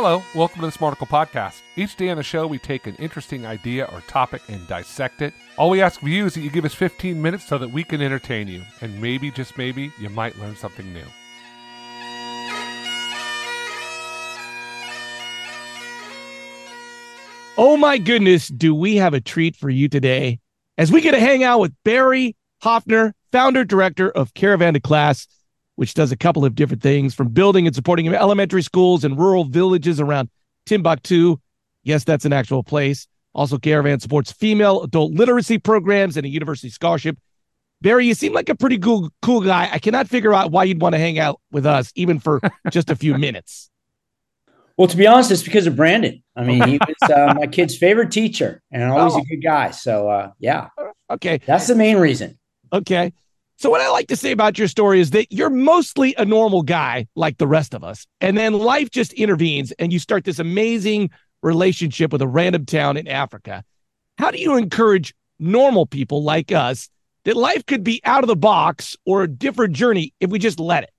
Hello, welcome to the Smarticle Podcast. Each day on the show, we take an interesting idea or topic and dissect it. All we ask of you is that you give us 15 minutes so that we can entertain you, and maybe, just maybe, you might learn something new. Oh my goodness, do we have a treat for you today as we get to hang out with Barry Hoffner, founder director of Caravan to Class, which does a couple of different things from building and supporting elementary schools and rural villages around Timbuktu. Yes, that's an actual place. Also, Caravan supports female adult literacy programs and a university scholarship. Barry, you seem like a pretty cool, cool guy. I cannot figure out why you'd want to hang out with us, even for just a few minutes. Well, to be honest, it's because of Brandon. I mean, he was uh, my kid's favorite teacher and always oh. a good guy. So, uh, yeah. Okay. That's the main reason. Okay. So, what I like to say about your story is that you're mostly a normal guy like the rest of us. And then life just intervenes and you start this amazing relationship with a random town in Africa. How do you encourage normal people like us that life could be out of the box or a different journey if we just let it?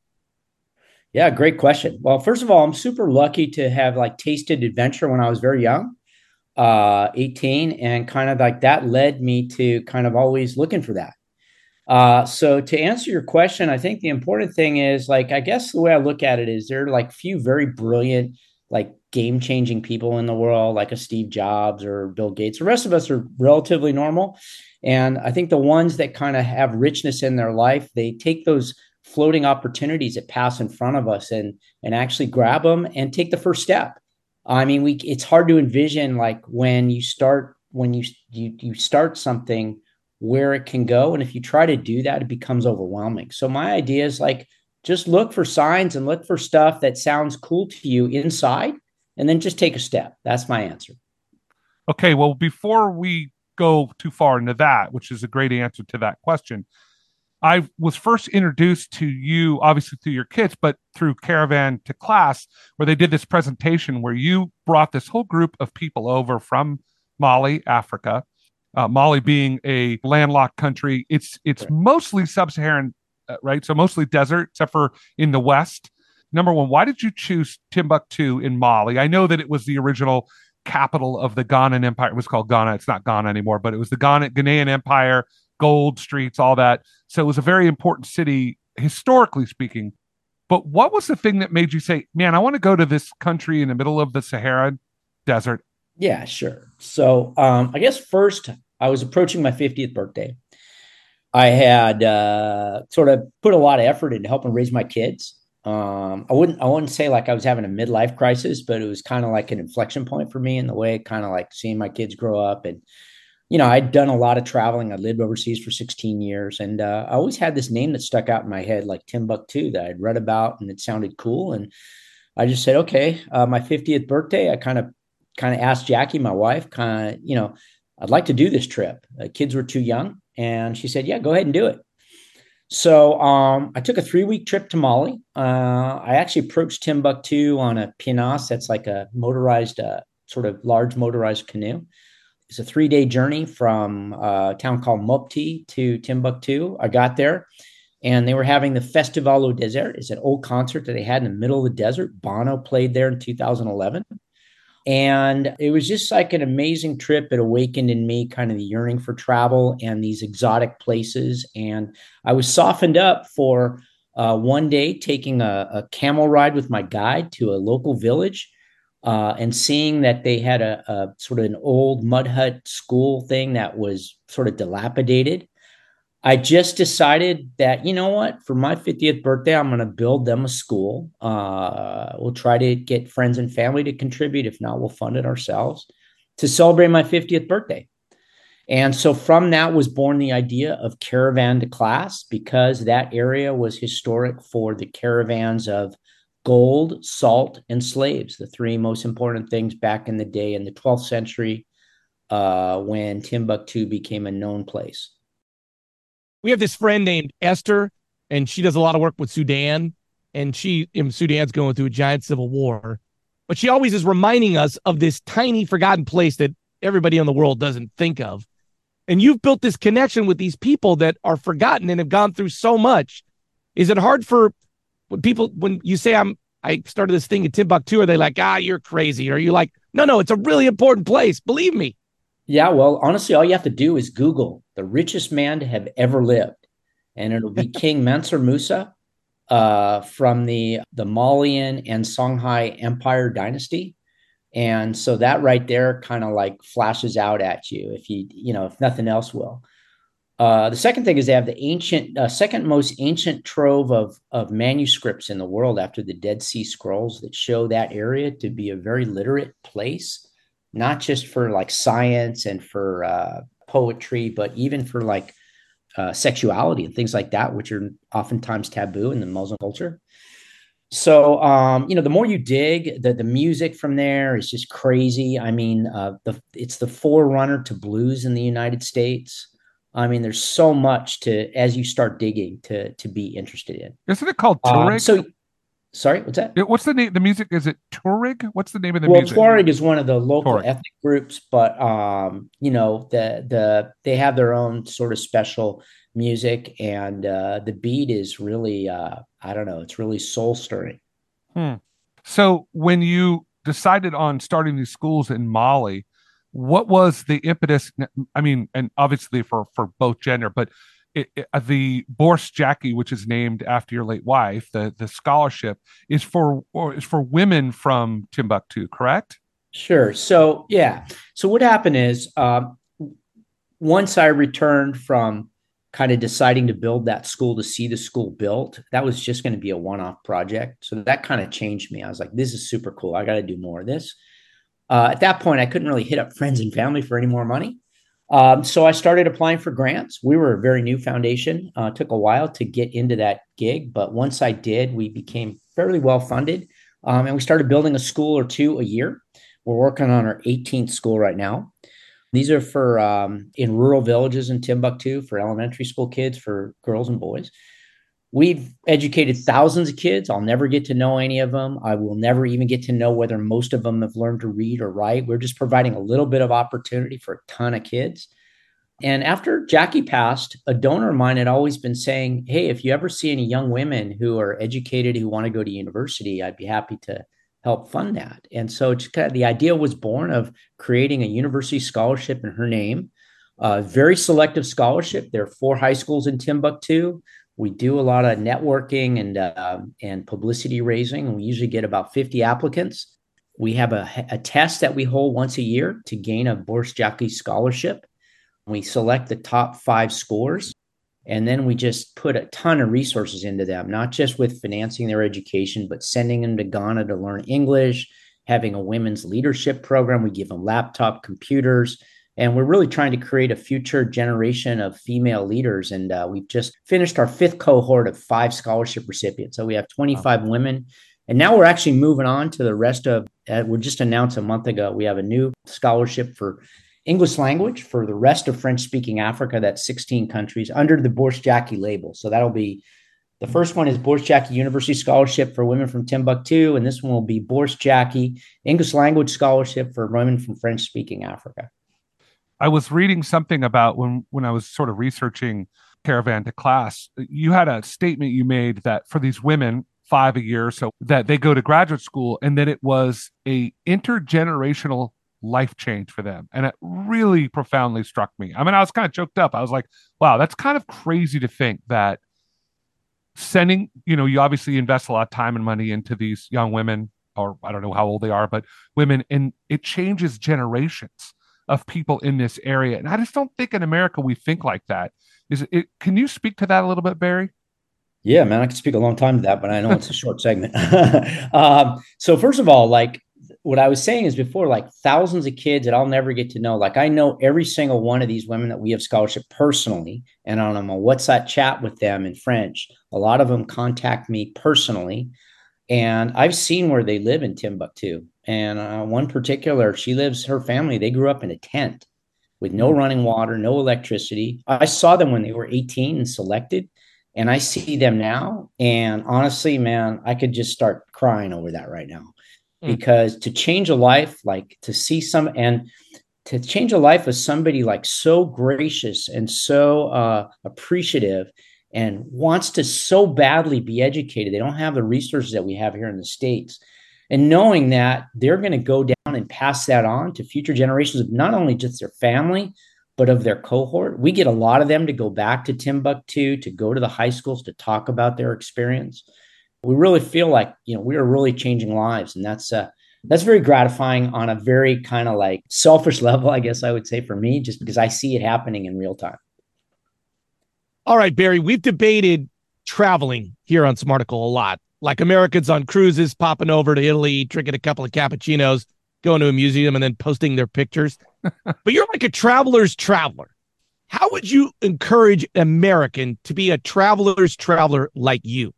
Yeah, great question. Well, first of all, I'm super lucky to have like tasted adventure when I was very young, uh, 18, and kind of like that led me to kind of always looking for that. Uh, so to answer your question, I think the important thing is like I guess the way I look at it is there are like few very brilliant, like game changing people in the world, like a Steve Jobs or Bill Gates. The rest of us are relatively normal, and I think the ones that kind of have richness in their life, they take those floating opportunities that pass in front of us and and actually grab them and take the first step i mean we it's hard to envision like when you start when you you you start something where it can go. And if you try to do that it becomes overwhelming. So my idea is like just look for signs and look for stuff that sounds cool to you inside and then just take a step. That's my answer. Okay well before we go too far into that which is a great answer to that question I was first introduced to you, obviously through your kids, but through Caravan to Class, where they did this presentation where you brought this whole group of people over from Mali, Africa. Uh, Mali being a landlocked country, it's it's right. mostly sub-Saharan, uh, right? So mostly desert, except for in the west. Number one, why did you choose Timbuktu in Mali? I know that it was the original capital of the Ghanaian Empire. It was called Ghana. It's not Ghana anymore, but it was the Ghana, Ghanaian Empire gold streets, all that. So it was a very important city, historically speaking. But what was the thing that made you say, man, I want to go to this country in the middle of the Sahara desert? Yeah, sure. So um, I guess first, I was approaching my 50th birthday. I had uh, sort of put a lot of effort into helping raise my kids. Um, I wouldn't I wouldn't say like I was having a midlife crisis, but it was kind of like an inflection point for me in the way kind of like seeing my kids grow up and you know, I'd done a lot of traveling. I lived overseas for 16 years, and uh, I always had this name that stuck out in my head, like Timbuktu, that I'd read about, and it sounded cool. And I just said, okay, uh, my 50th birthday, I kind of kind of asked Jackie, my wife, kind of, you know, I'd like to do this trip. The kids were too young, and she said, yeah, go ahead and do it. So um, I took a three week trip to Mali. Uh, I actually approached Timbuktu on a pinasse. That's like a motorized, uh, sort of large motorized canoe it's a three day journey from a town called Mopti to Timbuktu. I got there and they were having the Festival au Desert. It's an old concert that they had in the middle of the desert. Bono played there in 2011. And it was just like an amazing trip. It awakened in me kind of the yearning for travel and these exotic places. And I was softened up for uh, one day taking a, a camel ride with my guide to a local village uh, and seeing that they had a, a, sort of an old mud hut school thing that was sort of dilapidated, I just decided that you know what, for my 50th birthday, I'm going to build them a school. Uh, we'll try to get friends and family to contribute. If not, we'll fund it ourselves to celebrate my 50th birthday. And so from that was born the idea of caravan to class because that area was historic for the caravans of gold, salt, and slaves, the three most important things back in the day in the 12th century uh, when Timbuktu became a known place. We have this friend named Esther, and she does a lot of work with Sudan. And she, in Sudan's going through a giant civil war, but she always is reminding us of this tiny, forgotten place that everybody in the world doesn't think of. And you've built this connection with these people that are forgotten and have gone through so much. Is it hard for when people when you say I'm I started this thing in Timbuktu. Are they like, ah, you're crazy? Or are you like, no, no, it's a really important place. Believe me. Yeah, well, honestly, all you have to do is Google the richest man to have ever lived, and it'll be King Mansa Musa uh, from the the Malian and Songhai Empire dynasty. And so that right there kind of like flashes out at you if you, you know, if nothing else will. Uh, the second thing is they have the ancient, uh, second most ancient trove of, of manuscripts in the world after the Dead Sea Scrolls that show that area to be a very literate place, not just for like science and for uh, poetry, but even for like uh, sexuality and things like that, which are oftentimes taboo in the Muslim culture. So, um, you know, the more you dig, the the music from there is just crazy. I mean, uh, the it's the forerunner to blues in the United States. I mean, there's so much to as you start digging to to be interested in. Isn't it called Tuareg? Um, so, sorry, what's that? What's the name? The music is it Tuareg? What's the name of the well, music? Well, Tuareg is one of the local Tuareg. ethnic groups, but um, you know, the the they have their own sort of special music, and uh, the beat is really uh, I don't know, it's really soul stirring. Hmm. So when you decided on starting these schools in Mali, what was the impetus? I mean, and obviously for for both gender, but it, it, uh, the Bourse Jackie, which is named after your late wife, the the scholarship is for or is for women from Timbuktu, correct? Sure. So yeah. So what happened is, um, once I returned from kind of deciding to build that school to see the school built, that was just going to be a one off project. So that kind of changed me. I was like, this is super cool. I got to do more of this. Uh, at that point, I couldn't really hit up friends and family for any more money. Um, so I started applying for grants. We were a very new foundation. Uh, took a while to get into that gig, but once I did, we became fairly well funded, um, and we started building a school or two a year. We're working on our 18th school right now. These are for um, in rural villages in Timbuktu for elementary school kids, for girls and boys. We've educated thousands of kids. I'll never get to know any of them. I will never even get to know whether most of them have learned to read or write. We're just providing a little bit of opportunity for a ton of kids. And after Jackie passed, a donor of mine had always been saying, Hey, if you ever see any young women who are educated who want to go to university, I'd be happy to help fund that. And so kind of the idea was born of creating a university scholarship in her name. Very selective scholarship. There are four high schools in Timbuktu. We do a lot of networking and uh, and publicity raising. We usually get about 50 applicants. We have a, a test that we hold once a year to gain a Bourse Jackie scholarship. We select the top five scores and then we just put a ton of resources into them, not just with financing their education, but sending them to Ghana to learn English, having a women's leadership program. We give them laptop computers. And we're really trying to create a future generation of female leaders. And uh, we've just finished our fifth cohort of five scholarship recipients. So we have 25 wow. women. And now we're actually moving on to the rest of, uh, we just announced a month ago, we have a new scholarship for English language for the rest of French speaking Africa. That's 16 countries under the Bourse Jackie label. So that'll be the first one is Bourse Jackie University Scholarship for women from Timbuktu. And this one will be Bourse Jackie English Language Scholarship for women from French speaking Africa. I was reading something about when, when I was sort of researching Caravan to Class. You had a statement you made that for these women, five a year, so that they go to graduate school, and that it was a intergenerational life change for them. And it really profoundly struck me. I mean, I was kind of choked up. I was like, wow, that's kind of crazy to think that sending, you know, you obviously invest a lot of time and money into these young women, or I don't know how old they are, but women, and it changes generations of people in this area. And I just don't think in America we think like that. Is it, can you speak to that a little bit, Barry? Yeah, man, I can speak a long time to that, but I know it's a short segment. um, so first of all, like what I was saying is before, like thousands of kids that I'll never get to know. Like I know every single one of these women that we have scholarship personally, and on a WhatsApp chat with them in French. A lot of them contact me personally, and I've seen where they live in Timbuktu. And uh, one particular, she lives her family. They grew up in a tent with no running water, no electricity. I saw them when they were 18 and selected, and I see them now. And honestly, man, I could just start crying over that right now Mm. because to change a life, like to see some and to change a life of somebody like so gracious and so uh, appreciative and wants to so badly be educated. They don't have the resources that we have here in the States. And knowing that they're going to go down and pass that on to future generations of not only just their family, but of their cohort. We get a lot of them to go back to Timbuktu, to go to the high schools to talk about their experience. We really feel like, you know, we are really changing lives. And that's, uh, that's very gratifying on a very kind of like selfish level, I guess I would say for me, just because I see it happening in real time. All right, Barry, we've debated traveling here on Smarticle a lot, like Americans on cruises, popping over to Italy, drinking a couple of cappuccinos, going to a museum, and then posting their pictures. but you're like a traveler's traveler. How would you encourage an American to be a traveler's traveler like you?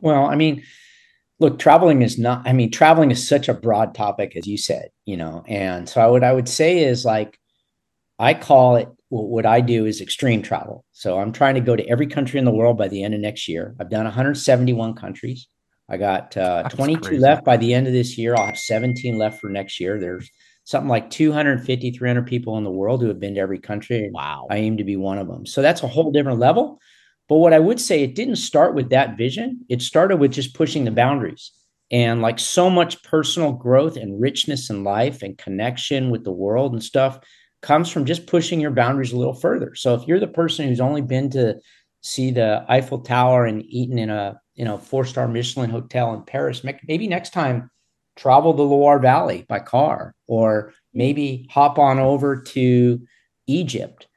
Well, I mean, look traveling is not i mean traveling is such a broad topic as you said you know and so what i would say is like i call it what i do is extreme travel so i'm trying to go to every country in the world by the end of next year i've done 171 countries i got uh, 22 crazy. left by the end of this year i'll have 17 left for next year there's something like 250 300 people in the world who have been to every country wow i aim to be one of them so that's a whole different level but what I would say, it didn't start with that vision. It started with just pushing the boundaries and like so much personal growth and richness in life and connection with the world and stuff comes from just pushing your boundaries a little further. So if you're the person who's only been to see the Eiffel Tower and eaten in a you know four star Michelin hotel in Paris, maybe next time travel the Loire Valley by car or maybe hop on over to Egypt.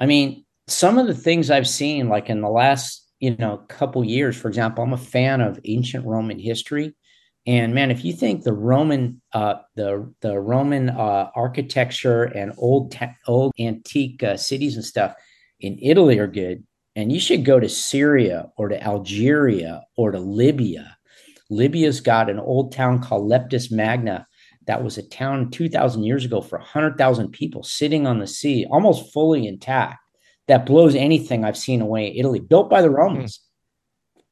I mean, some of the things I've seen, like in the last, you know, couple years, for example, I'm a fan of ancient Roman history. And man, if you think the Roman, uh, the the Roman uh, architecture and old ta- old antique uh, cities and stuff in Italy are good, and you should go to Syria or to Algeria or to Libya. Libya's got an old town called Leptis Magna that was a town 2,000 years ago for 100,000 people sitting on the sea, almost fully intact that blows anything I've seen away in Italy, built by the hmm. Romans. Mm.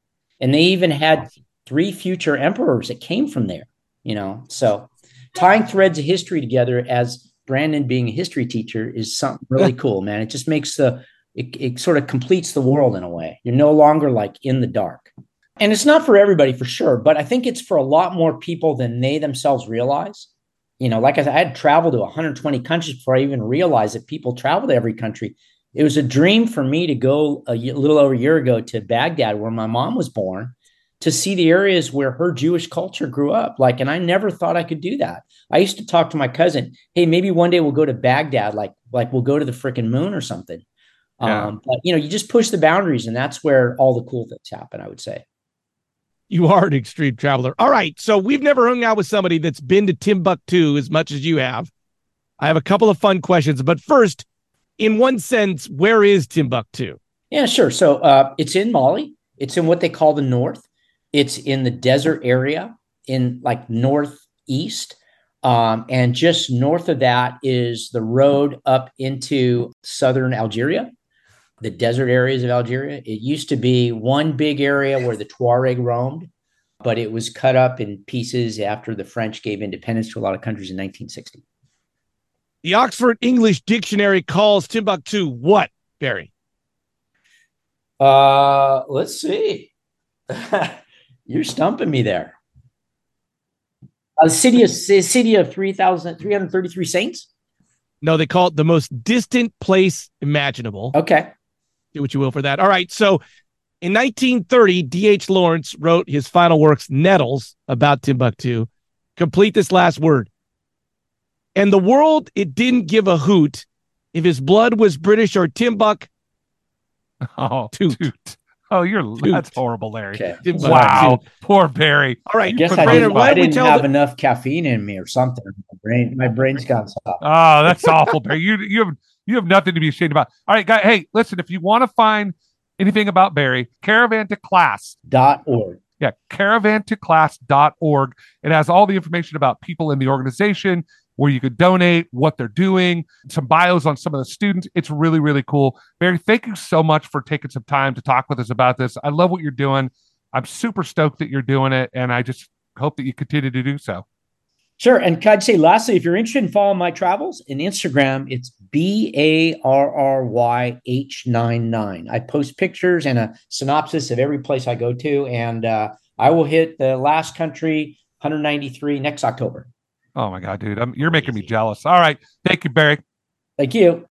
And they even had three future emperors that came from there, you know. So tying threads of history together as Brandon being a history teacher is something really cool, man. It just makes the it, it sort of completes the world in a way. You're no longer like in the dark. And it's not for everybody for sure, but I think it's for a lot more people than they themselves realize. You know, like I said, I had traveled to 120 countries before I even realized that people travel to every country it was a dream for me to go a little over a year ago to Baghdad, where my mom was born, to see the areas where her Jewish culture grew up. Like, and I never thought I could do that. I used to talk to my cousin, hey, maybe one day we'll go to Baghdad, like, like we'll go to the freaking moon or something. Yeah. Um, but you know, you just push the boundaries, and that's where all the cool things happen. I would say. You are an extreme traveler. All right, so we've never hung out with somebody that's been to Timbuktu as much as you have. I have a couple of fun questions, but first, in one sense, where is Timbuktu? Yeah, sure. So uh, it's in Mali. It's in what they call the north. It's in the desert area in like northeast. Um, and just north of that is the road up into southern Algeria, the desert areas of Algeria. It used to be one big area where the Tuareg roamed, but it was cut up in pieces after the French gave independence to a lot of countries in 1960. The Oxford English Dictionary calls Timbuktu what, Barry? Uh, let's see. You're stumping me there. A city of city of 3,000 333 saints? No, they call it the most distant place imaginable. Okay. Do what you will for that. All right. So in 1930, D.H. Lawrence wrote his final works, Nettles, about Timbuktu. Complete this last word and the world, it didn't give a hoot if his blood was British or Timbuk. Oh, toot. toot. Oh, you're toot. that's horrible, Larry. Okay. Wow, toot. poor Barry. All right, I guess I didn't, I didn't have the... enough caffeine in me or something. My brain, my brain's gone soft. Oh, that's awful, Barry. You you have you have nothing to be ashamed about. All right, guys. Hey, listen. If you want to find anything about Barry, caravan to class dot org. Yeah, caravantoclass.org. It has all the information about people in the organization, where you could donate, what they're doing, some bios on some of the students. It's really, really cool. Barry, thank you so much for taking some time to talk with us about this. I love what you're doing. I'm super stoked that you're doing it, and I just hope that you continue to do so. Sure. And can I say lastly, if you're interested in following my travels in Instagram, it's B A R R Y H 99. I post pictures and a synopsis of every place I go to. And uh, I will hit the last country, 193, next October. Oh my God, dude. I'm, you're making me jealous. All right. Thank you, Barry. Thank you.